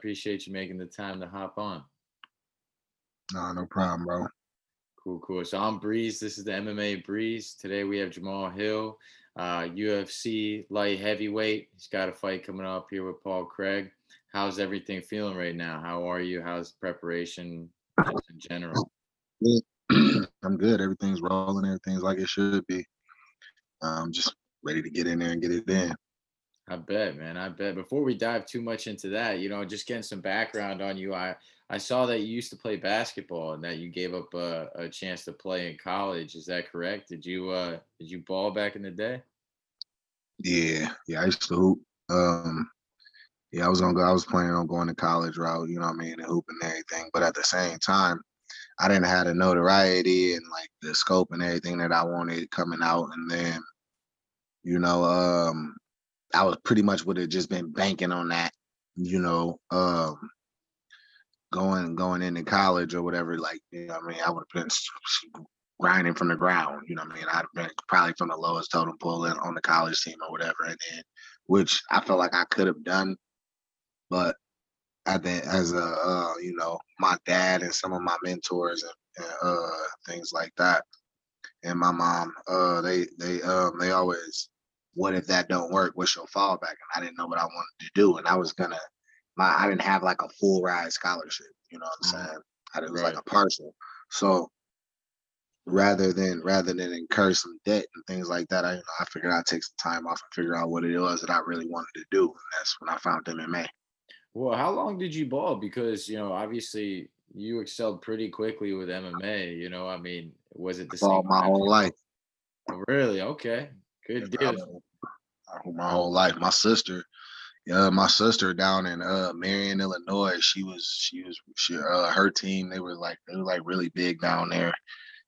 appreciate you making the time to hop on. No, no problem, bro. Cool, cool. So I'm Breeze. This is the MMA Breeze. Today we have Jamal Hill, uh, UFC light heavyweight. He's got a fight coming up here with Paul Craig. How's everything feeling right now? How are you? How's preparation in general? I'm good. Everything's rolling. Everything's like it should be. I'm just ready to get in there and get it in. I bet, man. I bet. Before we dive too much into that, you know, just getting some background on you. I I saw that you used to play basketball and that you gave up a, a chance to play in college. Is that correct? Did you uh did you ball back in the day? Yeah, yeah. I used to hoop. Um, yeah, I was go. I was planning on going to college route. You know what I mean, and hooping and everything. But at the same time, I didn't have the notoriety and like the scope and everything that I wanted coming out. And then, you know, um, I was pretty much would have just been banking on that, you know, um, going going into college or whatever. Like, you know, I mean, I would have been grinding from the ground. You know, I mean, I'd have been probably from the lowest totem pole on the college team or whatever, and then which I felt like I could have done, but I think as a uh, you know my dad and some of my mentors and, and uh, things like that, and my mom, uh, they they um they always, what if that don't work? What's your fallback? And I didn't know what I wanted to do, and I was gonna, my I didn't have like a full ride scholarship. You know what I'm mm-hmm. saying? I was right. like a partial. So rather than rather than incur some debt and things like that, I you know, I figured I'd take some time off and figure out what it was that I really wanted to do. And that's when I found MMA. Well, how long did you ball? Because you know, obviously, you excelled pretty quickly with MMA. You know, I mean, was it the same? my whole life. Oh, really? Okay, good deal. my whole life. My sister, yeah, my sister down in uh Marion, Illinois. She was, she was, she, uh, her team. They were like, they were like really big down there.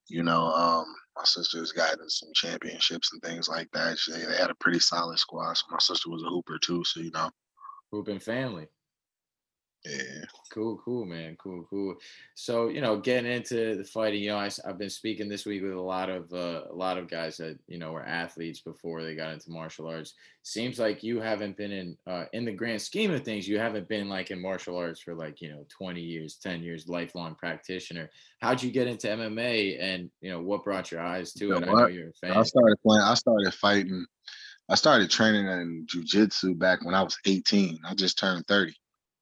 You know, um, my sister's gotten some championships and things like that. She, they had a pretty solid squad. So my sister was a hooper too. So you know, hooping family. Yeah. Cool, cool, man. Cool, cool. So, you know, getting into the fighting, you know, I, have been speaking this week with a lot of uh, a lot of guys that you know were athletes before they got into martial arts. Seems like you haven't been in uh, in the grand scheme of things. You haven't been like in martial arts for like you know 20 years, 10 years, lifelong practitioner. How'd you get into MMA, and you know what brought your eyes to you it? I know you're a fan. I started playing. I started fighting. I started training in jujitsu back when I was 18. I just turned 30.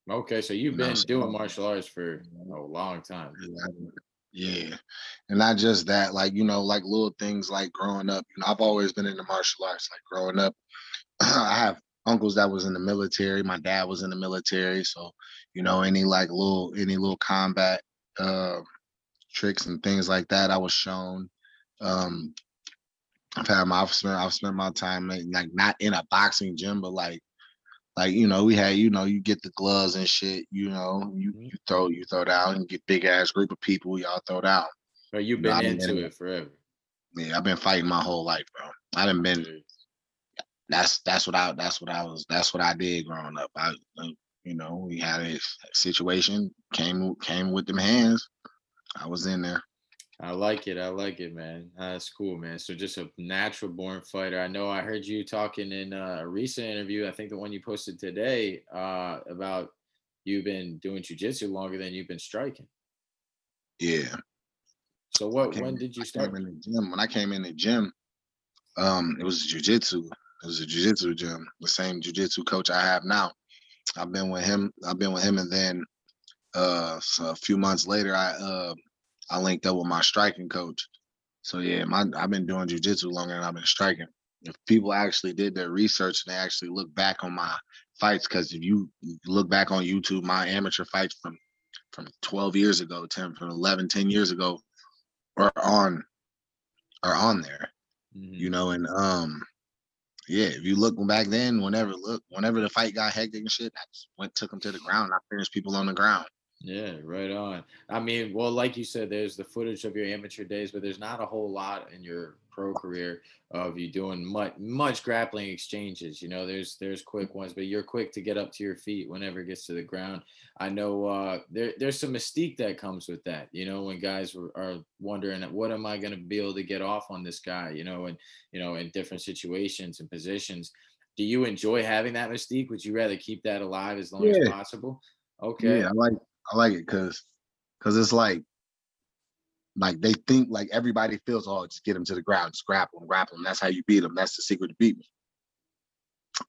Okay, so you've been doing martial arts for a long time. Yeah. And not just that, like, you know, like little things like growing up, you know, I've always been into martial arts. Like growing up, I have uncles that was in the military. My dad was in the military. So, you know, any like little any little combat uh tricks and things like that, I was shown. Um I've had my I've spent I've spent my time like not in a boxing gym, but like like you know we had you know you get the gloves and shit you know you, mm-hmm. you throw you throw down and get big ass group of people y'all throw down. But you've been you know, into been, it forever. Yeah i've been fighting my whole life bro. I didn't been that's that's what i that's what i was that's what i did growing up. I you know we had a situation came came with them hands. I was in there I like it. I like it, man. That's cool, man. So just a natural born fighter. I know I heard you talking in a recent interview. I think the one you posted today uh, about you've been doing jujitsu longer than you've been striking. Yeah. So what? When did you start? in the gym. When I came in the gym, um, it was jujitsu. It was a jujitsu gym. The same jujitsu coach I have now. I've been with him. I've been with him, and then uh, so a few months later, I uh, I linked up with my striking coach. So yeah, my I've been doing jujitsu longer than I've been striking. If people actually did their research and they actually look back on my fights, because if you look back on YouTube, my amateur fights from from 12 years ago, 10 from 11, 10 years ago, are on are on there. Mm-hmm. You know, and um yeah, if you look back then, whenever look, whenever the fight got hectic and shit, I just went took them to the ground. I finished people on the ground. Yeah, right on. I mean, well, like you said, there's the footage of your amateur days, but there's not a whole lot in your pro career of you doing much much grappling exchanges. You know, there's there's quick ones, but you're quick to get up to your feet whenever it gets to the ground. I know uh, there there's some mystique that comes with that. You know, when guys are wondering what am I going to be able to get off on this guy? You know, and you know in different situations and positions. Do you enjoy having that mystique? Would you rather keep that alive as long yeah. as possible? Okay. Yeah, I like I like it because because it's like like they think like everybody feels oh just get him to the ground, just grapple him, grapple him. That's how you beat him. That's the secret to beat me.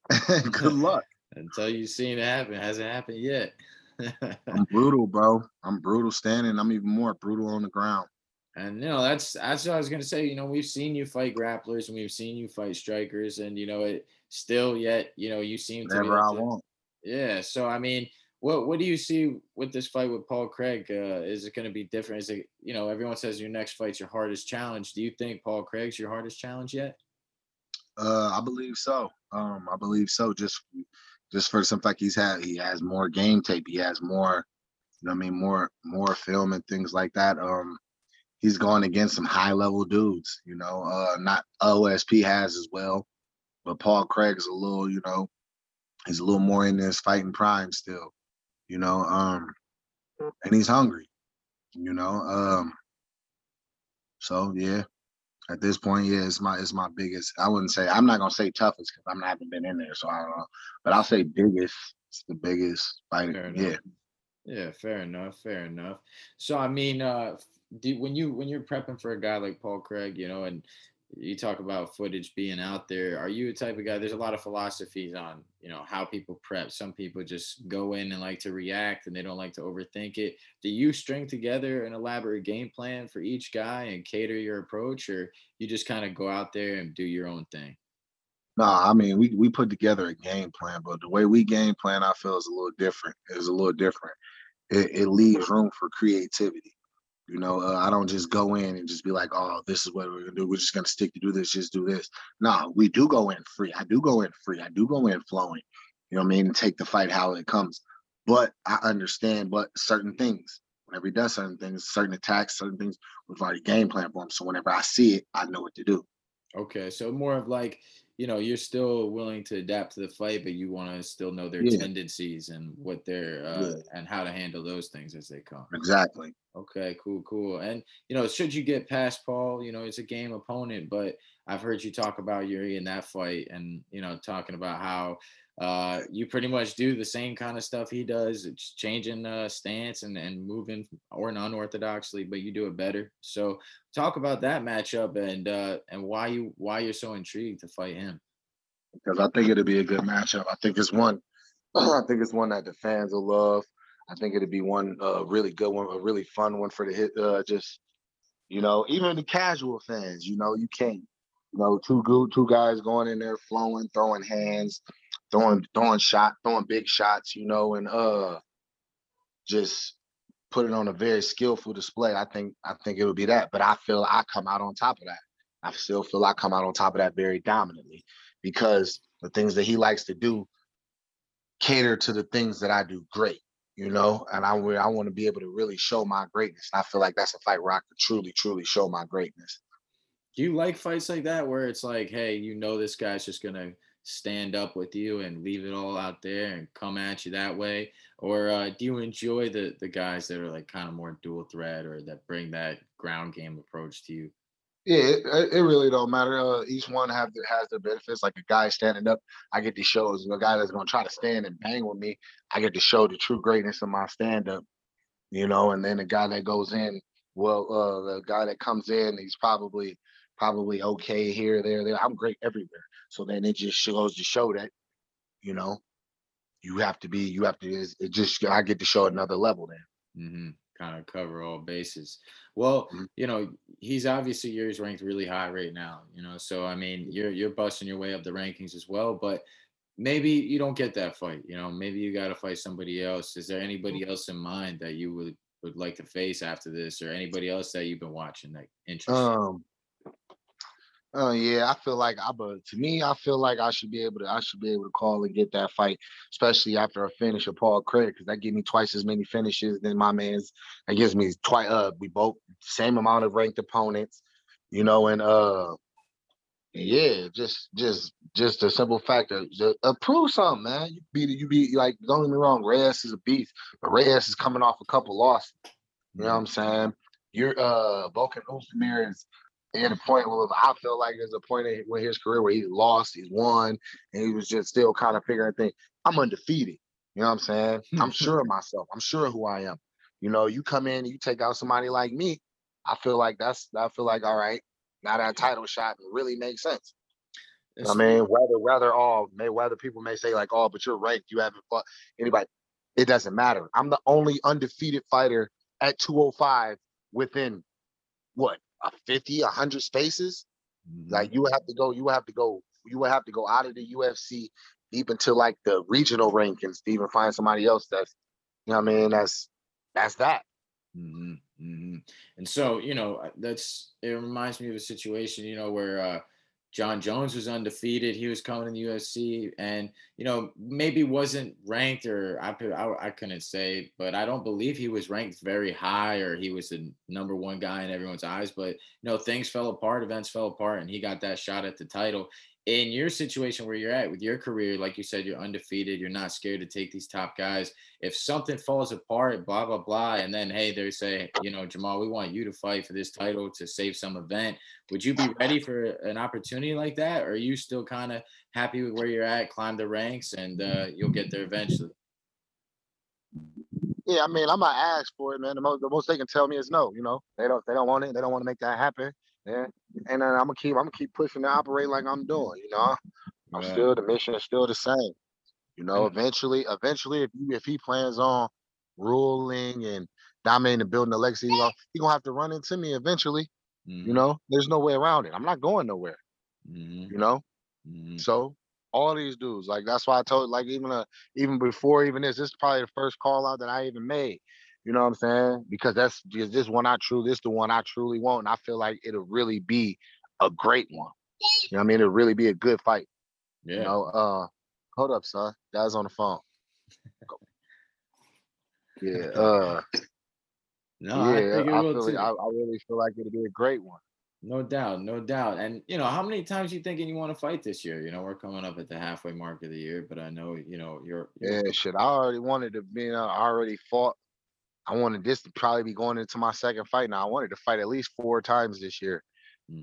Good luck. Until you've seen it happen, it hasn't happened yet. I'm brutal, bro. I'm brutal standing. I'm even more brutal on the ground. And you know that's that's what I was gonna say. You know we've seen you fight grapplers and we've seen you fight strikers, and you know it still yet you know you seem to Whatever I want. Yeah. So I mean, what what do you see with this fight with Paul Craig? Uh, is it going to be different? Is it you know everyone says your next fight's your hardest challenge? Do you think Paul Craig's your hardest challenge yet? Uh, I believe so. Um, I believe so. Just just for some fact he's had he has more game tape. He has more, you know, I mean, more more film and things like that. Um, he's going against some high level dudes. You know, uh, not OSP has as well, but Paul Craig is a little, you know, he's a little more in this fighting prime still. You know, um, and he's hungry. You know, um, so yeah, at this point, yeah, it's my it's my biggest. I wouldn't say I'm not gonna say toughest because I'm not haven't been in there, so I don't know. But I'll say biggest. It's the biggest fighter. Yeah. Yeah, fair enough. Fair enough. So I mean, uh, do, when you when you're prepping for a guy like Paul Craig, you know, and you talk about footage being out there are you a type of guy there's a lot of philosophies on you know how people prep. Some people just go in and like to react and they don't like to overthink it. Do you string together an elaborate game plan for each guy and cater your approach or you just kind of go out there and do your own thing? No i mean we, we put together a game plan but the way we game plan i feel is a little different is a little different. It, it leaves room for creativity you know, uh, I don't just go in and just be like, oh, this is what we're gonna do. We're just gonna stick to do this, just do this. No, we do go in free. I do go in free. I do go in flowing. You know what I mean? Take the fight how it comes. But I understand but certain things. Whenever he does certain things, certain attacks, certain things, we've already game plan for him. So whenever I see it, I know what to do. Okay. So more of like you know you're still willing to adapt to the fight but you want to still know their yeah. tendencies and what they're uh, yeah. and how to handle those things as they come exactly okay cool cool and you know should you get past paul you know it's a game opponent but i've heard you talk about Jiri in that fight and you know talking about how uh, you pretty much do the same kind of stuff he does. It's changing uh, stance and, and moving or an unorthodoxly, but you do it better. So talk about that matchup and uh, and why you why you're so intrigued to fight him. Because I think it'll be a good matchup. I think it's one. I think it's one that the fans will love. I think it'd be one uh, really good one, a really fun one for the hit. Uh, just you know, even the casual fans. You know, you can't. You know, two good two guys going in there flowing, throwing hands, throwing throwing shot, throwing big shots, you know, and uh just put it on a very skillful display. I think I think it would be that. But I feel I come out on top of that. I still feel I come out on top of that very dominantly because the things that he likes to do cater to the things that I do great, you know, and I I want to be able to really show my greatness. And I feel like that's a fight where I could truly, truly show my greatness. Do you like fights like that where it's like, hey, you know, this guy's just gonna stand up with you and leave it all out there and come at you that way or uh, do you enjoy the the guys that are like kind of more dual threat or that bring that ground game approach to you yeah it, it really don't matter uh, each one have their, has their benefits like a guy standing up i get to show a guy that's to try to stand and bang with me i get to show the true greatness of my stand up you know and then the guy that goes in well uh, the guy that comes in he's probably probably okay here there there i'm great everywhere so then it just goes to show that, you know, you have to be, you have to, it just, I get to show another level then. Mm-hmm. Kind of cover all bases. Well, mm-hmm. you know, he's obviously yours ranked really high right now, you know, so I mean, you're, you're busting your way up the rankings as well, but maybe you don't get that fight, you know, maybe you got to fight somebody else. Is there anybody else in mind that you would, would like to face after this or anybody else that you've been watching that interesting? Um, Oh yeah, I feel like I but to me, I feel like I should be able to I should be able to call and get that fight, especially after a finish of Paul Craig, because that gives me twice as many finishes than my man's. That gives me twice uh we both same amount of ranked opponents, you know, and uh yeah, just just just a simple fact of uh, prove something, man. You be you be like, don't get me wrong, Reyes is a beast, but Reyes is coming off a couple losses. You know what I'm saying? You're uh Volkan Ozdemir is at a point where I feel like there's a point in his career where he lost, he's won, and he was just still kind of figuring things. I'm undefeated. You know what I'm saying? I'm sure of myself. I'm sure of who I am. You know, you come in, you take out somebody like me. I feel like that's. I feel like all right. Now that title shot really makes sense. I mean, whether whether all may whether people may say like, oh, but you're ranked, you haven't fought anybody. It doesn't matter. I'm the only undefeated fighter at 205 within what 50, 100 spaces. Like you would have to go, you would have to go, you would have to go out of the UFC deep into like the regional rankings to even find somebody else that's, you know what I mean? That's that's that. hmm hmm And so, you know, that's it reminds me of a situation, you know, where uh, John Jones was undefeated. He was coming in the UFC, and you know, maybe wasn't ranked, or I I, I couldn't say, but I don't believe he was ranked very high, or he was the number one guy in everyone's eyes. But you know, things fell apart, events fell apart, and he got that shot at the title. In your situation where you're at with your career, like you said, you're undefeated. You're not scared to take these top guys if something falls apart, blah blah blah, and then hey, they say, you know, Jamal, we want you to fight for this title to save some event. Would you be ready for an opportunity like that, or are you still kind of happy with where you're at, climb the ranks, and uh, you'll get there eventually? Yeah, I mean, I'm gonna ask for it, man. The most the most they can tell me is no, you know. They don't they don't want it, they don't want to make that happen. Yeah. And then I'm gonna keep I'm gonna keep pushing to operate like I'm doing, you know. I'm still the mission is still the same. You know, And- eventually, eventually, if you, if he plans on ruling and dominating and building legacy, he gonna, he gonna have to run into me eventually. You know, there's no way around it. I'm not going nowhere. Mhm, You know, mhm, so all these dudes, like that's why I told, like even a, even before even this, this is probably the first call out that I even made. You know what I'm saying? Because that's just this one I truly, this the one I truly want, and I feel like it'll really be a great one. You know what I mean? It'll really be a good fight. yeah. You know, uh, hold up, son. Dad's on the phone. Yeah, uh, no, I yeah, think it I, will feel, too. I, I really feel like it'll be a great one. No doubt, no doubt. And you know, how many times you thinking you want to fight this year? You know, we're coming up at the halfway mark of the year, but I know, you know, you're, you're Yeah, shit. I already wanted to be. Uh, I already fought. I wanted this to probably be going into my second fight. Now I wanted to fight at least four times this year.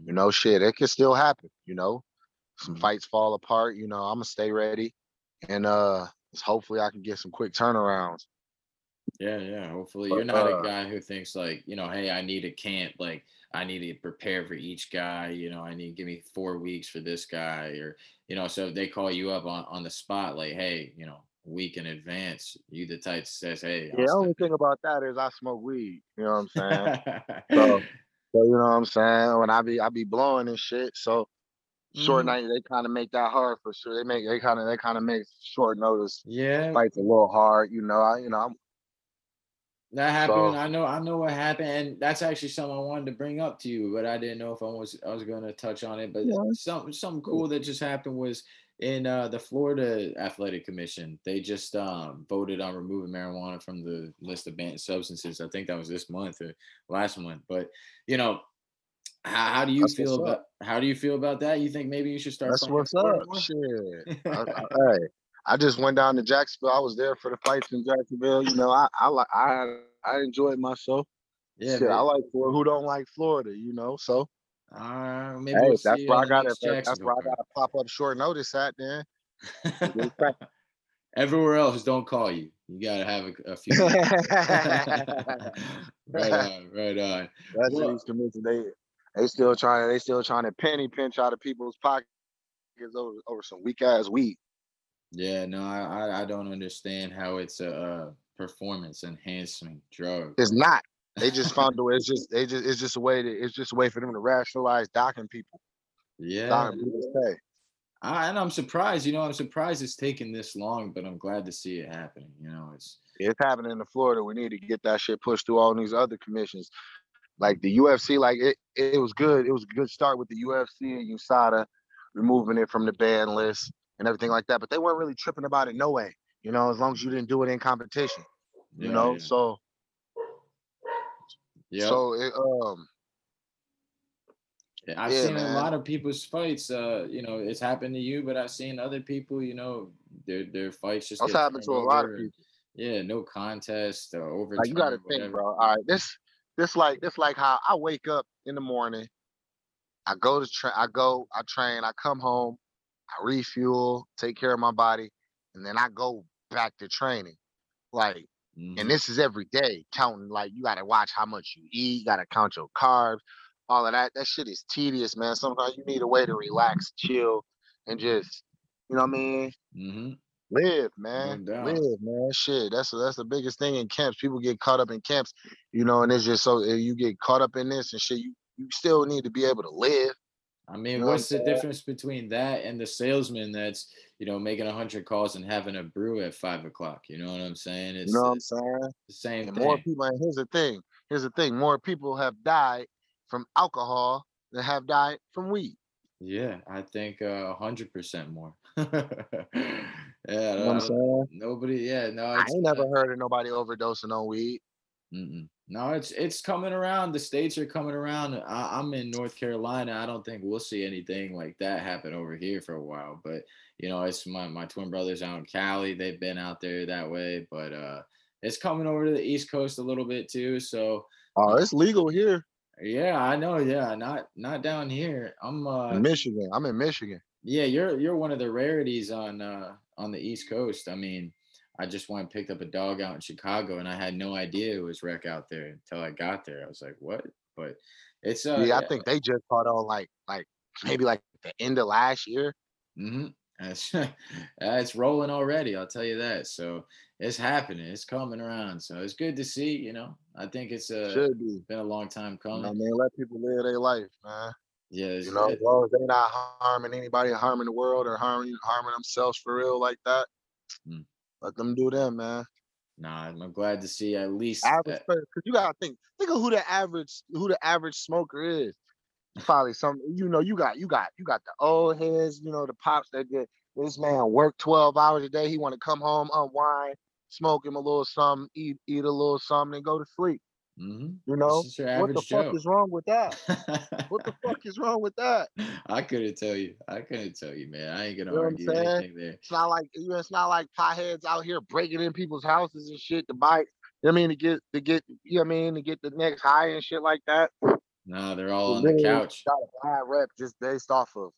You mhm, know, shit, it could still happen. You know, some Mhm. fights fall apart. You know, I'm gonna stay ready, and uh, hopefully I can get some quick turnarounds. yeah, yeah. Hopefully, But, you're not a uh, guy who thinks like, you know, hey, I need a camp, like I need to prepare for each guy. You know, I need give me four weeks for this guy, or you know, so if they call you up on on the spot, like, hey, you know, a week in advance, you the type says, hey, Yeah, the only thing about that is I smoke weed. You know what I'm saying? So, so you know what I'm saying? When I be I be blowing and shit. So short Mhm. night they kind of make that hard for sure. They make they kind of they kind of make short notice yeah, fights a little hard. You know, I you know I'm That happened. So- I know. I know what happened, and that's actually something I wanted to bring up to you, but I didn't know if I was I was going to touch on it. But Yeah. something something cool that just happened was in uh, the Florida Athletic Commission. They just um, voted on removing marijuana from the list of banned substances. I think that was this month or last month. But you know, how, how do you That's feel about how do you feel about that? You think maybe you should start? That's what's up. Shit. I, I, I just went down to Jacksonville. I was there for the fights in Jacksonville. You know, I I like I I enjoyed myself. Yeah, Shit, I like Florida. Who don't like Florida? You know, so Uh, maybe hey, we'll that's you where on I the got it. next That's where I got to pop up short notice at. Then card. Everywhere else, don't call you. You gotta have a, a few. right on, right on. That's Well- these commissions. They they still trying. They still trying to penny pinch out of people's pockets over over some weak ass weed. Yeah, no, I, I I don't understand how it's a, uh performance enhancement drug. It's not. They just found a way. It's just they just it's just a way to it's just a way for them to rationalize docking people. Yeah, Docking people's pay. I, and I'm surprised. You know, I'm surprised it's taken this long, but I'm glad to see it happening. You know, it's It's happening in Florida. We need to get that shit pushed through all these other commissions. Like the UFC, like it, it was good. It was a good start with the UFC and USADA removing it from the ban list and everything like that. But they weren't really tripping about it no way. You know, as long as you didn't do it in competition. You yeah, know, yeah. so Yep. so it um Yeah, I've Yeah, seen a lot of people's fights. Uh, you know, it's happened to you, but I've seen other people. You know, their their fights just that's happened to a lot of people. Yeah, no contest or overtime. Like you got to think, bro. All right, this this like this like how I wake up in the morning. I go to train. I go. I train. I come home. I refuel. Take care of my body, and then I go back to training. Like, Mhm. and this is every day counting. Like, you gotta watch how much you eat. You gotta count your carbs. All of that. That shit is tedious, man. Sometimes you need a way to relax, chill, and just, you know what I mean? Mhm. Live, man. Live, man. Shit, that's that's the biggest thing in camps. People get caught up in camps, you know, and it's just so uh, you get caught up in this and shit. You you still need to be able to live. I mean, what's the difference between that and the salesman that's you know making a hundred calls and having a brew at five o'clock? You know what I'm saying? It's, You know what I'm saying? the same And thing. more people. And here's the thing. Here's the thing. More people have died from alcohol than have died from weed. Yeah, I think uh, a hundred percent more. yeah, You know I'm saying? nobody. Yeah, no, I ain't never heard of nobody overdosing on weed. Mm-mm. No, it's it's coming around. The states are coming around. I, I'm in North Carolina. I don't think we'll see anything like that happen over here for a while. But you know, it's my my twin brothers out in Cali. They've been out there that way, but uh, it's coming over to the East Coast a little bit too. So Oh, it's legal here yeah, I know. Yeah, not not down here. I'm uh, in Michigan. I'm in Michigan. yeah, you're you're one of the rarities on uh on the East Coast. I mean, I just went and picked up a dog out in Chicago, and I had no idea it was wreck out there until I got there. I was like, what? But it's uh yeah, I think they just caught on like like maybe like the end of last year. Mm-hmm. It's, it's rolling already. I'll tell you that. So it's happening. It's coming around. So it's good to see. You know, I think it's uh, Should be. been a long time coming. I mean, let people live their life, man. yeah, You know, as long as they're not harming anybody, harming the world, or harming harming themselves for real like that, Mm. Let them do them, man. nah, I'm glad to see at least. Average because you gotta think, think of who the average who the average smoker is. Probably some, you know, you got you got you got the old heads, you know, the pops that get this man work 12 hours a day. He want to come home, unwind, smoke him a little something, eat eat a little something, and go to sleep. Mhm. You know, This is your what the average fuck is wrong with that? What the fuck is wrong with that? I couldn't tell you. I couldn't tell you, man. I ain't gonna You know argue anything there. It's not like you know, it's not like potheads out here breaking in people's houses and shit to buy. You know I mean to get to get you know what I mean to get the next high and shit like that. Nah, they're all on the couch. Got a bad rep just based off of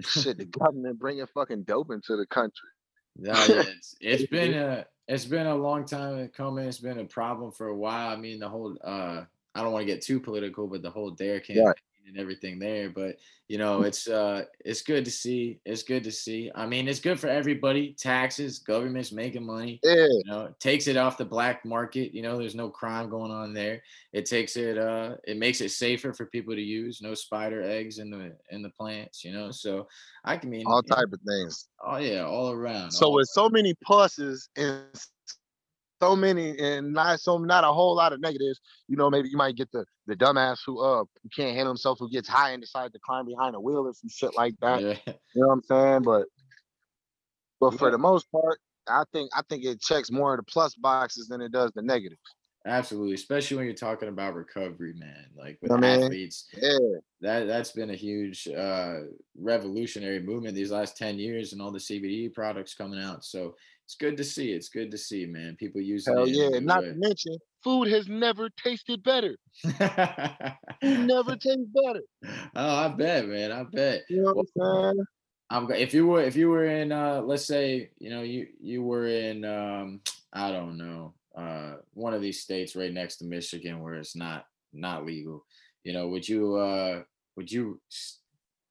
shit. The government bringing fucking dope into the country. It's it's been a it's been a long time coming. It's been a problem for a while. I mean, the whole uh I don't want to get too political, but the whole dare campaign and everything there. But you know, it's uh it's good to see. It's good to see. I mean, it's good for everybody. Taxes, government's making money. Yeah, You know, it takes it off the black market. You know, there's no crime going on there. It takes it uh it makes it safer for people to use. No spider eggs in the in the plants, you know. So I can mean all type of things. Oh yeah, all around. So all with so many pluses and so many and not so not a whole lot of negatives, you know, maybe you might get the the dumbass who uh who can't handle himself who gets high and decides to climb behind a wheel or some shit like that. Yeah. You know what I'm saying? But but for the most part, I think I think it checks more of the plus boxes than it does the negative. Absolutely, especially when you're talking about recovery, man. Like with know what I mean? athletes, Yeah. that that's been a huge uh, revolutionary movement these last ten years, and all the CBD products coming out. So it's good to see. It's good to see, man. People using Hell it. yeah. Not way. to mention, food has never tasted better. Never tastes better. oh, I bet, man. I bet. You know what I'm saying? I'm if you were if you were in uh let's say you know you you were in um I don't know uh one of these states right next to Michigan where it's not not legal you know would you uh would you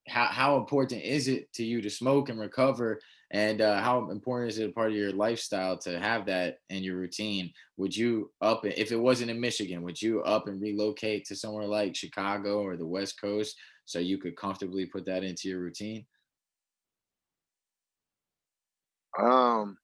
how how important is it to you to smoke and recover and uh how important is it a part of your lifestyle to have that in your routine would you up if it wasn't in Michigan would you up and relocate to somewhere like Chicago or the West Coast so you could comfortably put that into your routine Um,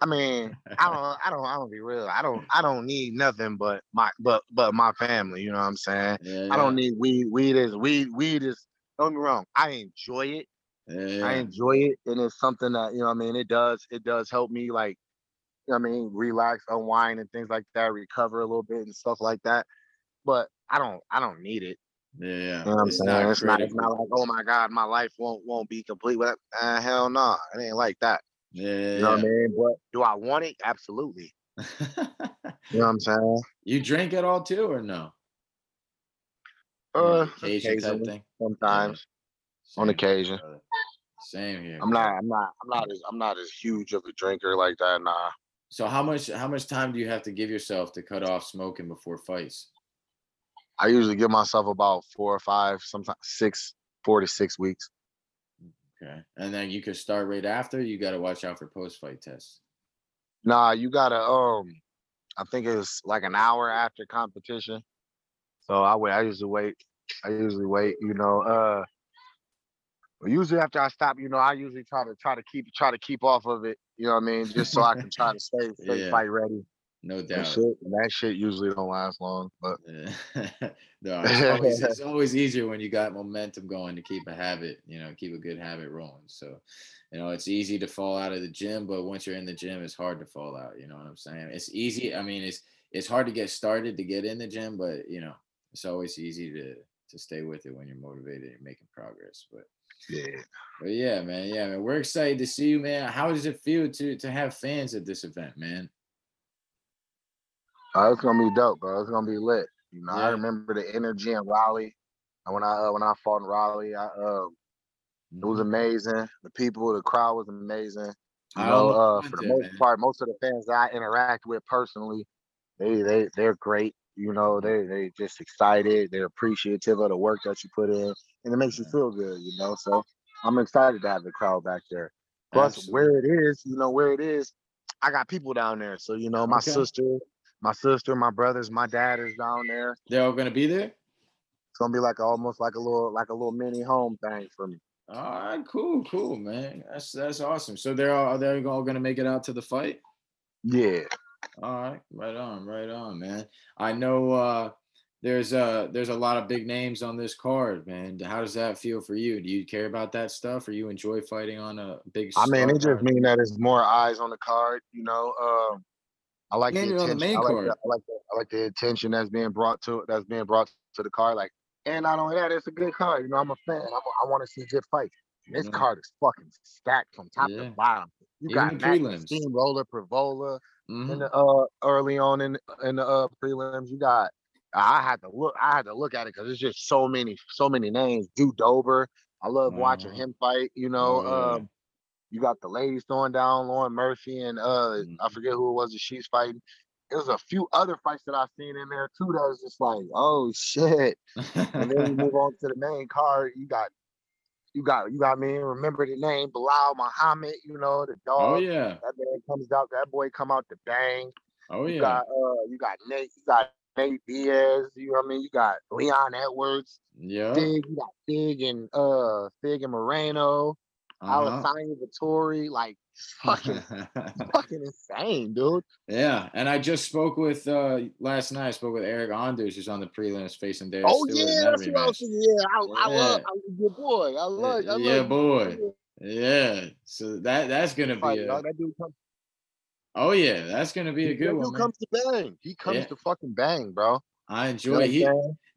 I mean, I don't, I don't, I don't be real. I don't, I don't need nothing but my, but, but my family. You know what I'm saying? Yeah, I don't need weed. Weed is weed. Weed is. Don't get me wrong. I enjoy it. yeah, I enjoy it, and it's something that you know. what I mean, it does. It does help me, like, you know what I mean, relax, unwind, and things like that. Recover a little bit and stuff like that. But I don't, I don't need it. yeah. You know what I'm It's saying? not it's not. It's not like, oh my God, my life won't won't be complete. With uh, hell no, it ain't like that. Yeah, You know what I mean? But do I want it? Absolutely. You know what I'm saying? you drink at all too, or no? Uh, occasion type occasionally, thing. sometimes. On Same, occasion. brother. Same here. I'm not. I'm not. I'm not as. I'm not as huge of a drinker like that. Nah. So how much how much time do you have to give yourself to cut off smoking before fights? I usually give myself about four or five, sometimes six, four to six weeks. Okay, and then you can start right after. You got to watch out for post fight tests. Nah, you gotta. Um, I think it's like an hour after competition. So I wait. I usually wait. I usually wait. You know. Uh. Usually after I stop, you know, I usually try to try to keep try to keep off of it. You know what I mean? Just so I can try to stay stay Yeah. fight ready. No And doubt. shit, and that shit usually don't last long. But Yeah. no, it's always, it's always easier when you got momentum going to keep a habit, you know, keep a good habit rolling. So, you know, it's easy to fall out of the gym, but once you're in the gym, it's hard to fall out. You know what I'm saying? It's easy. I mean, it's it's hard to get started to get in the gym, but you know, it's always easy to to stay with it when you're motivated and making progress. But yeah, but yeah, man, yeah, man, we're excited to see you, man. How does it feel to to have fans at this event, man? uh, it's gonna be dope, bro. It's gonna be lit. You know, I remember the energy in Raleigh. And when I uh, when I fought in Raleigh, I uh, it was Mhm. amazing. The people, the crowd was amazing. You know, uh, for the most part, most of the fans that I interact with personally, they they they're great. You know, they they just excited. They're appreciative of the work that you put in, and it makes you feel good. You know, so I'm excited to have the crowd back there. Plus, Absolutely. where it is, you know, where it is, I got people down there. So you know, my Okay. sister, my sister, my brothers, my dad is down there. They're all gonna be there. It's gonna be like a, almost like a little like a little mini home thing for me. All right, cool, cool, man. That's that's awesome. So they're all they're all gonna make it out to the fight. Yeah. All right, right on, right on, man. I know uh there's uh there's a lot of big names on this card, man. How does that feel for you? Do you care about that stuff, or you enjoy fighting on a big? I mean, it just card? mean that there's more eyes on the card. You know, um, I like And the the attention. main I like the, I like the, I like the attention that's being brought to it that's being brought to the card. Like, and not only that, it's a good card. You know, I'm a fan. I'm a, I want to see good fights. This Yeah. card is fucking stacked from top Yeah. to bottom. You Even got the Mac, prelims. Pravola in the uh early on in in the uh prelims. You got. I had to look. I had to look at it because there's just so many, so many names. Drew Dober. I love watching Uh-huh. him fight. You know, yeah. um, you got the ladies throwing down Lauren Murphy and uh I Mhm. forget who it was that she's fighting. There's a few other fights that I've seen in there too that was just like, oh shit. And then you move on to the main card. You got you got you got me remember the name Belal Muhammad, you know, the dog. oh yeah, That man comes out, that boy come out to bang. oh You yeah. got uh you got Nate, you got Nate Diaz, you know what I mean? You got Leon Edwards, Yeah. Fig, you got Fig and uh Fig and Moreno, Uh-huh. Alessandro Vettori, like fucking fucking insane, dude. yeah, and I just spoke with uh last night. I spoke with Eryk Anders, who's on the prelims facing Darius Oh Stewart yeah, that's what I was thinking. Yeah, I, I love Yeah. I, your boy. I love, I love yeah, you. boy. Yeah, Yeah, so that that's gonna be a dog. That dude comes, oh yeah, that's gonna be a good one, man. comes to bang. He comes Yeah. to fucking bang, bro. I You know enjoy what he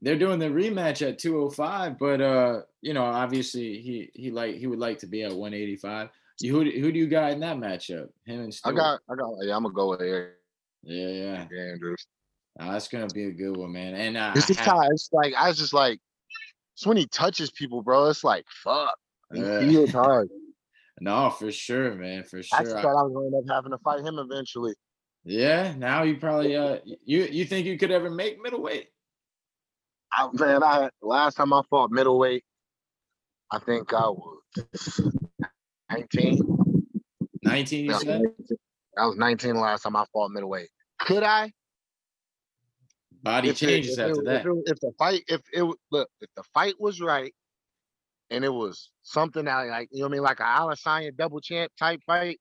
they're doing the rematch at 205, but uh, you know, obviously he he like he would like to be at 185. Who do- who do you got in that matchup? Him and Stewart. I got, I got. Yeah, I'm gonna go with Eryk yeah, yeah. Andrews. Nah, that's gonna be a good one, man. And uh, It's I just have- kind it's like I was just like, it's when he touches people, bro. It's like fuck. He feels hard. no, for sure, man, for I sure. just I- thought I was gonna end up having to fight him eventually. yeah, now you probably uh you you think you could ever make middleweight? I, man, I last time I fought middleweight, I think I was 19. 19, you Yeah, said? I was 19 the last time I fought middleweight. Could I? Body If it- changes it- after that. If, it- if the fight, if it look, if the fight was right, and it was something that like you know what I mean, like a Alessandro double champ type fight,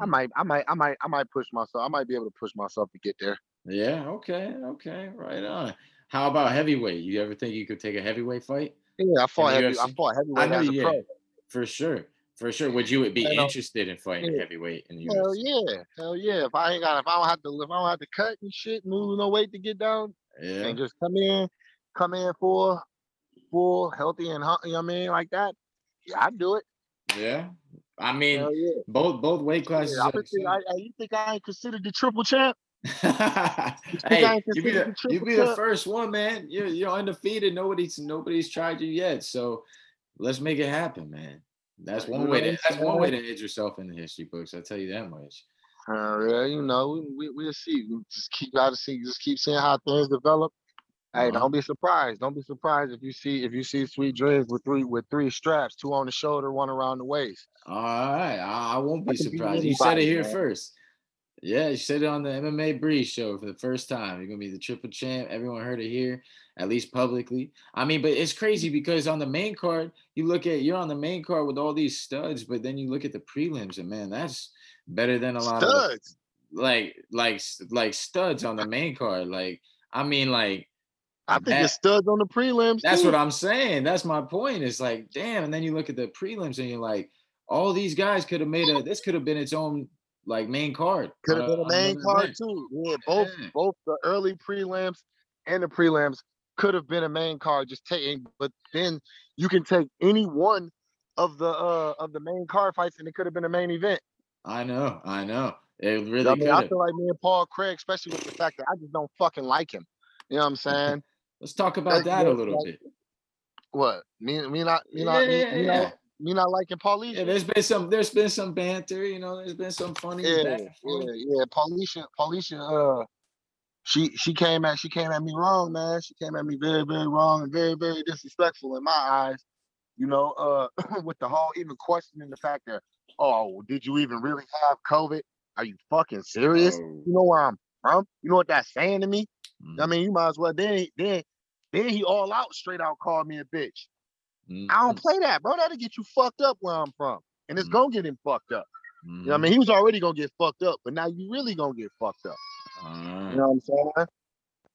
I Mhm. might, I might, I might, I might push myself. I might be able to push myself to get there. Yeah, okay, okay, right on. How about heavyweight? You ever think you could take a heavyweight fight? Yeah, I fought heavy. I fought I heavyweight know as a you. pro. Yeah, for sure, for sure. Would you be know, interested in fighting yeah. heavyweight in the Hell yeah, hell yeah. If I ain't got, if I don't have to, if I don't have to cut and shit, and lose no weight to get down, Yeah, and just come in, come in full, full, healthy and you know what I mean, like that. Yeah, I'd do it. yeah. I mean, yeah. both both weight classes. Yeah, I think, I, I, you think I ain't considered the triple champ? hey, you be the the you be the first one, man. You're you're undefeated. Nobody's nobody's tried you yet. So let's make it happen, man. That's one way to that's one way to age yourself in the history books. I'll tell you that much. Uh, you know, we, we we'll see. We just keep out of see, just keep seeing how things develop. Hey, Uh-huh. don't be surprised. Don't be surprised if you see if you see sweet dreams with three with three straps, two on the shoulder, one around the waist. All right, I, I won't be can be surprised. You said it here man. first. Yeah, you said it on the MMA Breeze show for the first time. You're gonna be the triple champ. Everyone heard it here, at least publicly. I mean, but it's crazy mm. because on the main card, you look at you're on the main card with all these studs, but then you look at the prelims, and man, that's better than a lot of Studs. like like like studs on the main card. Like I mean, like I think that- it's studs on the prelims. that's too. what I'm saying. That's my point. It's like, damn. And then you look at the prelims and you're like, all these guys could have made a. This could have been its own like main card. Could have been a main card event. too. Yeah, both Yeah. both the early prelims and the prelims could have been a main card. Just taking, but then you can take any one of the uh of the main card fights, and it could have been a main event. I know. I know. It really I could mean, I feel like me and Paul Craig, especially with the fact that I just don't fucking like him. You know what I'm saying? Let's talk about Like, that a little like- bit. what? Me, me not, me not, me, me Yeah. not, me not liking Paulisha. Yeah, there's been some. There's been some banter. You know, there's been some funny. yeah, yeah, yeah. Paulisha, Paulisha, uh, she she came at she came at me wrong, man. She came at me very, very wrong and very, very disrespectful in my eyes. You know, uh, with the whole even questioning the fact that, oh, did you even really have COVID? Are you fucking serious? You know where I'm from? You know what that's saying to me? I mm, mean, you might as well then then then he all out straight out called me a bitch. mm, I don't play that, bro. That'll get you fucked up where I'm from. And it's Mhm. gonna get him fucked up. You know what I mean? He was already gonna get fucked up, but now you really gonna get fucked up. Alright. You know what I'm saying?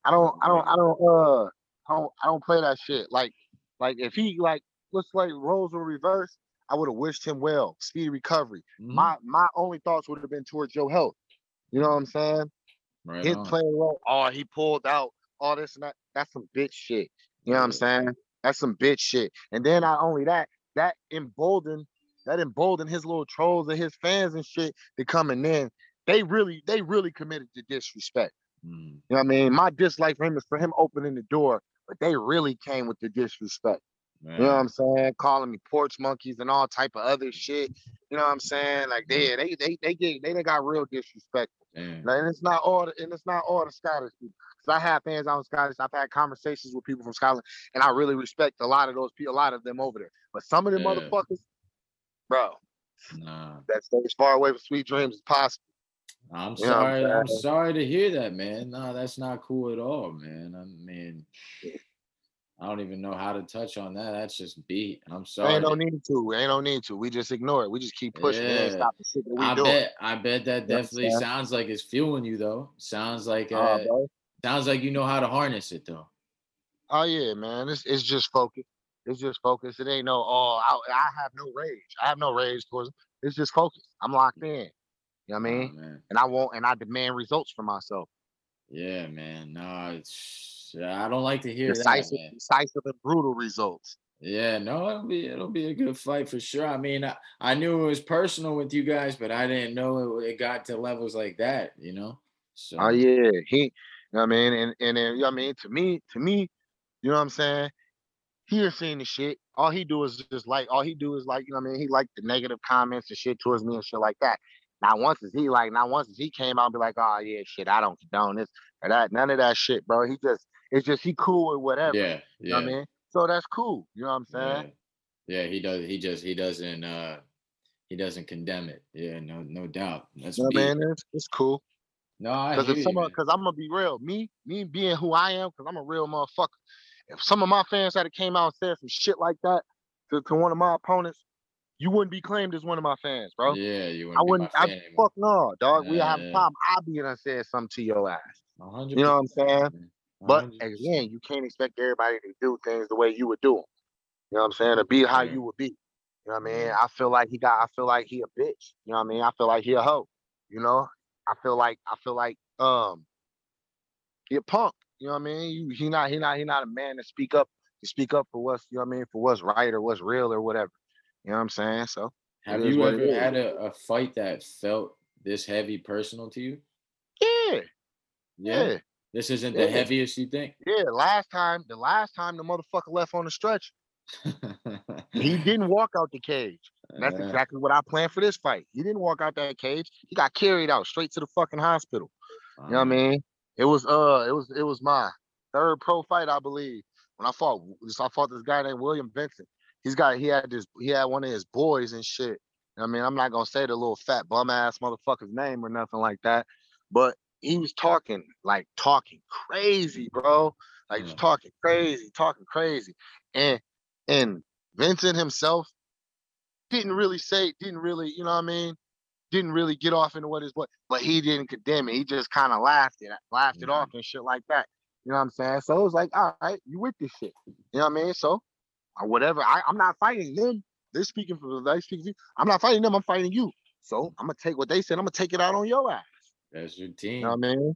I don't I don't I don't uh I don't I don't play that shit. Like like if he like looks like roles were reversed, I would have wished him well, speedy recovery. Mhm. My my only thoughts would have been towards your health. You know what I'm saying? Right His on. playing role, oh, he pulled out, all this and that. That's some bitch shit. You know what I'm saying? That's some bitch shit. And then not only that, that emboldened, that emboldened his little trolls and his fans and shit to coming in. They really, they really committed to disrespect. Mm, You know what I mean? My dislike for him is for him opening the door, but they really came with the disrespect. You know what. I'm saying? Calling me porch monkeys and all type of other shit. You know what I'm saying? Like they they they they get they, they got real disrespectful. Like, and it's not all the, and it's not all the Scottish people. Cause I have fans out in Scottish. I've had conversations with people from Scotland, and I really respect a lot of those people, a lot of them over there. But some of them Yeah. motherfuckers, bro, Nah. that's stay as far away from sweet dreams as possible. I'm You what I'm sorry. I'm sorry to hear that, man. No, that's not cool at all, man. I mean, I don't even know how to touch on that. That's just beat. I'm sorry. Ain't no need to. Ain't no need to. We just ignore it. We just keep pushing. Yeah. stop the shit that we I doing. bet. I bet that You know what I'm definitely sounds like it's fueling you, though. Sounds like uh, Uh, sounds like you know how to harness it, though. Oh yeah, man. It's it's just focus. It's just focus. It ain't no oh I, I have no rage. I have no rage towards them. It's just focus. I'm locked in. You know what I Oh, mean? man. And I want and I demand results for myself. Yeah, man. No, it's I don't like to hear Decisive, that, man. decisive and brutal results. Yeah, no, it'll be it'll be a good fight for sure. I mean, I, I knew it was personal with you guys, but I didn't know it, it got to levels like that, you know. Oh, so Oh yeah. He you know what I mean? And and then you know what I mean to me, to me, you know what I'm saying? He done seen the shit. All he do is just like all he do is like, you know what I mean? He like the negative comments and shit towards me and shit like that. Not once is he like, not once is he came out and be like, oh yeah, shit, I don't condone this or that. None of that shit, bro. He just it's just he cool with whatever. yeah, You know yeah, what I mean? So that's cool. You know what I'm saying? yeah, yeah. He does. He just he doesn't uh he doesn't condemn it. Yeah, no, no doubt. That's You know what I mean? It's, it's cool. No, I Because hear if you, some because I'm gonna be real, me, me being who I am, because I'm a real motherfucker. If some of my fans had came out and said some shit like that to, to one of my opponents, you wouldn't be claimed as one of my fans, bro. Yeah, you wouldn't. I wouldn't. I fuck no, dog. We have a problem. I be and I said something to your ass. A hundred You know what I'm saying? percent, But hundred percent. again, you can't expect everybody to do things the way you would do them. You know what I'm saying? To be how Yeah. you would be. You know what I mean? I feel like he got. I feel like he a bitch. You know what I mean? I feel like he a hoe. You know? I feel like. I feel like um. He a punk. You know what I mean? You, he not. He not. He not a man to speak up. To speak up for what's. You know what I mean? For what's right or what's real or whatever. You know what I'm saying? So. Have you ever had a, a fight that felt this heavy personal to you? Yeah. Yeah. This isn't Yeah. the heaviest you think? Yeah. Last time. The last time the motherfucker left on the stretch. He didn't walk out the cage. And that's Yeah. exactly what I planned for this fight. He didn't walk out that cage. He got carried out straight to the fucking hospital. You know what I mean? It was uh, it was it was my third pro fight, I believe. When I fought, I fought this guy named William Vincent. He's got he had this he had one of his boys and shit. I mean, I'm not gonna say the little fat bum ass motherfucker's name or nothing like that, but he was talking like talking crazy, bro. Like just talking crazy, talking crazy, and and Vincent himself didn't really say, didn't really, you know what I mean? Didn't really get off into what is what but he didn't condemn it. He just kind of laughed it, laughed it Mhm. off and shit like that. You know what I'm saying? So it was like, all right, you with this shit. You know what I mean? So uh, whatever. I, I'm not fighting them. They're speaking for the. they speaking. for you. I'm not fighting them. I'm fighting you. So I'm gonna take what they said. I'm gonna take it out on your ass. That's your team. You know what I mean?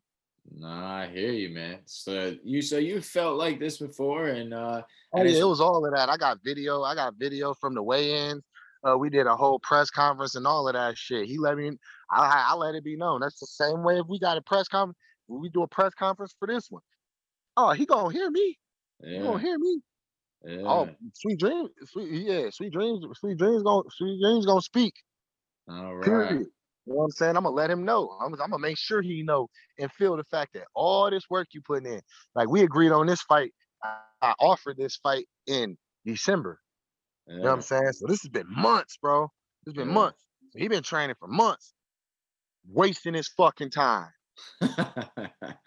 Nah, I hear you, man. So you so you felt like this before, and uh, Oh yeah, it was all of that. I got video. I got video from the weigh-ins. Uh, we did a whole press conference and all of that shit. He let me. I, I let it be known. That's the same way if we got a press conference. We do a press conference for this one. Oh, he gonna hear me. He gonna hear me. yeah. Oh, sweet dreams. Sweet yeah, sweet dreams. Sweet dreams gonna sweet dreams gonna speak. all right. Period. You know what I'm saying? I'm gonna let him know. I'm, I'm gonna make sure he know and feel the fact that all this work you putting in. Like we agreed on this fight. I, I offered this fight in December. You know what I'm saying? So this has been months, bro. It's been months. So he been training for months, wasting his fucking time,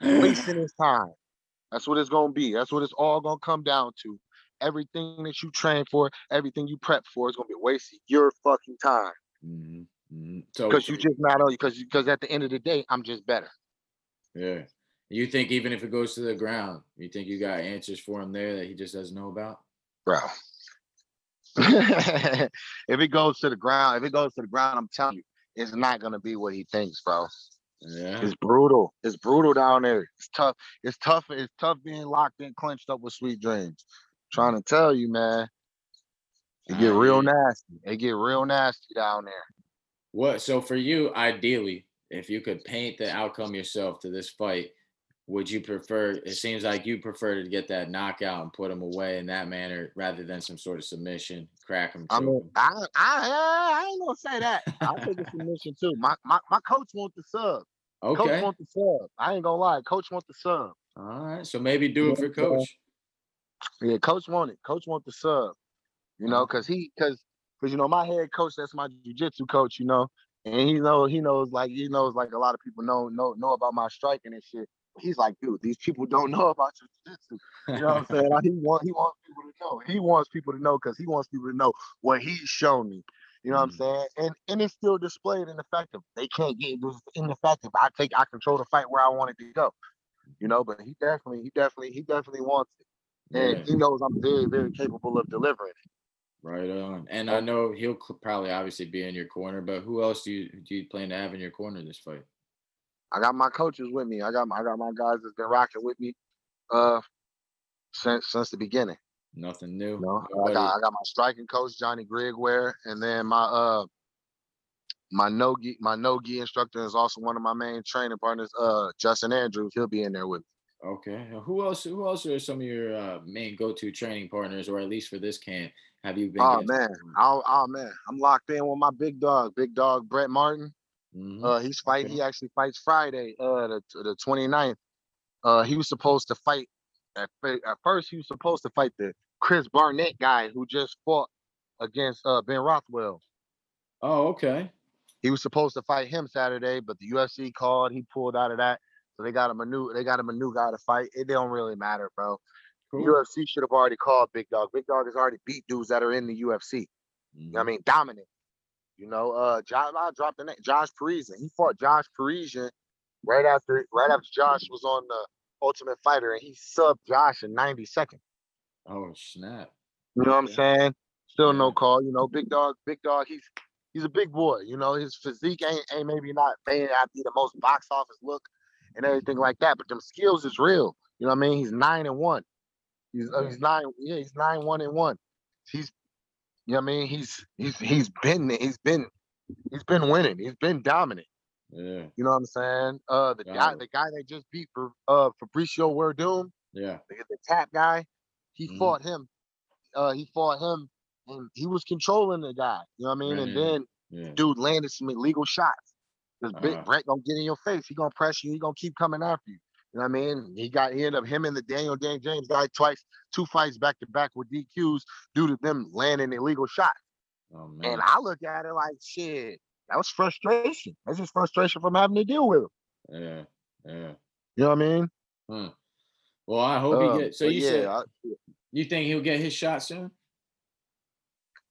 wasting his time. That's what it's gonna be. That's what it's all gonna come down to. Everything that you train for, everything you prep for, is gonna be wasting your fucking time Mhm, mhm. So because you just not only because because at the end of the day, I'm just better. yeah. You think even if it goes to the ground, you think you got answers for him there that he just doesn't know about? bro. if it goes to the ground, if it goes to the ground, I'm telling you, it's not gonna be what he thinks, bro. Yeah. It's brutal. It's brutal down there. It's tough. It's tough. It's tough being locked in, clenched up with sweet dreams. Trying to tell you, man. It get real nasty. It get real nasty down there. What? So for you, ideally, if you could paint the outcome yourself to this fight, would you prefer? It seems like you prefer to get that knockout and put him away in that manner rather than some sort of submission, crack him. I mean, him. I, I, I ain't gonna say that. I'll take a submission too. My, my, my coach want the sub. Okay. Coach Okay. want the sub. I ain't gonna lie. Coach want the sub. All right. So maybe do it for know what I'm coach. Yeah, coach want it. Coach want the sub. You know, Uh-huh. cause he, cause, cause you know, my head coach, that's my jujitsu coach. You know, and he know, he knows, like he knows, like a lot of people know, know, know about my striking and shit. He's like, dude, these people don't know about your jiu-jitsu. You know what I'm saying? Like, he want, he wants people to know. He wants people to know because he wants people to know what he's shown me. You know what I'm Mhm. saying? And and it's still displayed in the fact of they can't get in the fact of I take I control the fight where I want it to go. You know, but he definitely, he definitely, he definitely wants it. And Yeah, he knows I'm very, very capable of delivering it. right on. And. I know he'll probably obviously be in your corner, but who else do you do you plan to have in your corner this fight? I got my coaches with me. I got my I got my guys that's been rocking with me uh since since the beginning. Nothing new. You know, I got I got my striking coach Johnny Grigware, and then my uh my no gi my no gi instructor is also one of my main training partners, uh Justin Andrews. He'll be in there with me. Okay. Who else? Who else are some of your uh, main go-to training partners, or at least for this camp? Have you been? Oh man, oh, oh man, I'm locked in with my big dog, big dog Brett Martin. Hmm Uh, he's fighting. Okay. He actually fights Friday, uh, the the 29th. Uh, he was supposed to fight. At, at first, he was supposed to fight the Chris Barnett guy who just fought against uh Ben Rothwell. oh, okay. He was supposed to fight him Saturday, but the UFC called. He pulled out of that, so they got him a new. They got him a new guy to fight. It don't really matter, bro. Cool. UFC should have already called Big Dog. Big Dog has already beat dudes that are in the UFC. What I mean, dominant. You know, uh, Josh, I dropped the name, Josh Parisian. He fought Josh Parisian right after, right after Josh was on the Ultimate Fighter, and he subbed Josh in 90 seconds. Oh snap! You know what I'm saying? Still no call. You know, big dog, big dog. He's he's a big boy. You know, his physique ain't ain't maybe not may not be the most box office look and everything like that, but them skills is real. You know what I mean? He's nine and one. He's uh, he's nine. Yeah, he's nine one and one. He's you know what I mean? He's he's he's been he's been he's been winning. He's been dominant. Yeah, You know what I'm saying? Uh, the guy Got it. the guy they just beat for uh Fabricio Werdum, yeah. the, the tap guy, he Mhm. fought him. Uh, he fought him and he was controlling the guy. You know what I mean? And then Yeah. dude landed some illegal shots. Because Uh-huh. Brett gonna get in your face. He gonna press you. He gonna keep coming after you. You know what I mean? He got he ended up him and the Daniel Dan James guy twice, two fights back to back with DQs due to them landing illegal shots. Oh man. And I look at it like shit. That was frustration. That's just frustration from having to deal with him. yeah. Yeah. You know what I mean? Huh. Well, I hope Um, he gets. So you yeah, said I- you think he'll get his shot soon?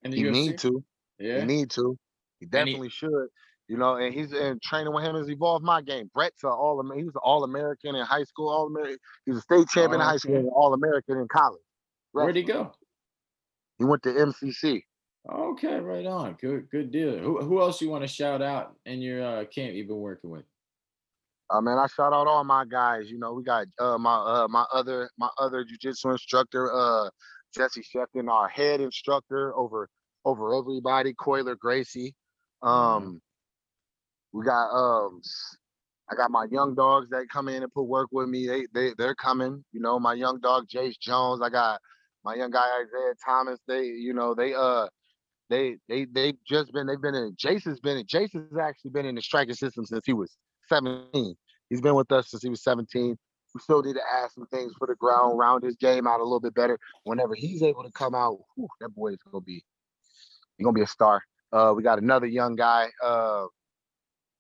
He UFC? need to. Yeah. you need to. He And he- definitely should. You know, and he's in training with him has evolved my game. Brett's a all he was an all American in high school, all American. He was a state champion in high school all American in college. Where'd he go? He went to MCC. Okay, right on. Good, good deal. Who, who else you want to shout out in your uh, camp you've been working with? Uh, man, I shout out all my guys. You know, we got uh, my uh, my other my other jujitsu instructor, uh, Jesse Shefton, our head instructor over over everybody, Coiler Gracie. Um, we got um, I got my young dogs that come in and put work with me. They they they're coming. You know, my young dog Jace Jones. I got my young guy Isaiah Thomas. They you know they uh they they they've just been they've been in Jace has been in Jace has actually been in the striking system since he was 17. He's been with us since he was 17. We still need to add some things for the ground, round his game out a little bit better. Whenever he's able to come out, whew, that boy is gonna be he's gonna be a star. Uh, we got another young guy. Uh,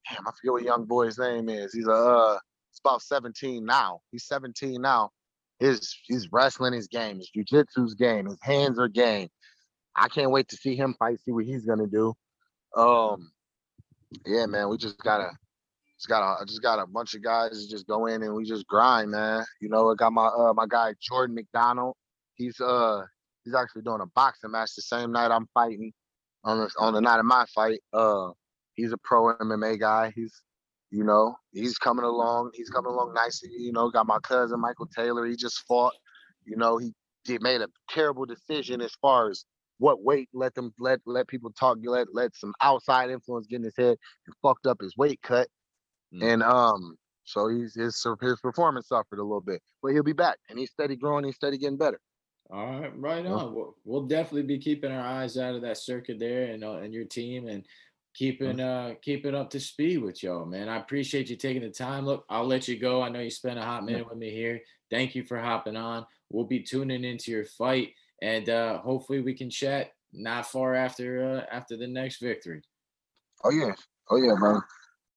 damn, I forget what young boy's name is. He's a uh, he's about 17 now. He's 17 now. His he's wrestling his game, his jujitsu's game, his hands are game. I can't wait to see him fight, see what he's gonna do. Um, yeah, man, we just gotta, just gotta, I just got a bunch of guys just go in and we just grind, man. You know, I got my uh my guy Jordan McDonald. He's uh he's actually doing a boxing match the same night I'm fighting on the on the night of my fight. Uh, he's a pro MMA guy. He's you know he's coming along. He's coming along nicely. You know, got my cousin Michael Taylor. He just fought. You know, he did made a terrible decision as far as what weight let them let let people talk let let some outside influence get in his head and fucked up his weight cut Mm. and um so he's his his performance suffered a little bit but he'll be back and he's steady growing he's steady getting better All right, right on. We'll, we'll definitely be keeping our eyes out of that circuit there and uh, and your team and keeping uh keeping up to speed with y'all, man. I appreciate you taking the time. Look, I'll let you go. I know you spent a hot minute with me here. Thank you for hopping on. We'll be tuning into your fight and uh hopefully we can chat not far after uh after the next victory. oh yeah oh yeah man